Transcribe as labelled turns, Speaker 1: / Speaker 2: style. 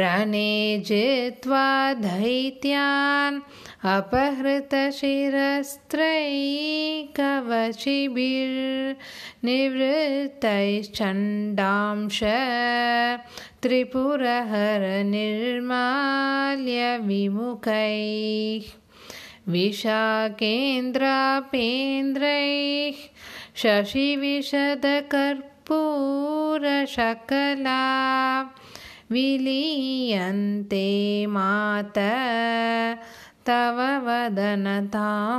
Speaker 1: रणे जित्वा दैत्यान् अपहृतशिरस्त्रैकवचिभिर्निवृत्तैश्चण्डांश त्रिपुरहरनिर्माल्यविमुखैः विशाकेन्द्रापेन्द्रैः शशिविशदकर्पूरशकला विलीयन्ते मात तव वदनताम्बूलकबलाः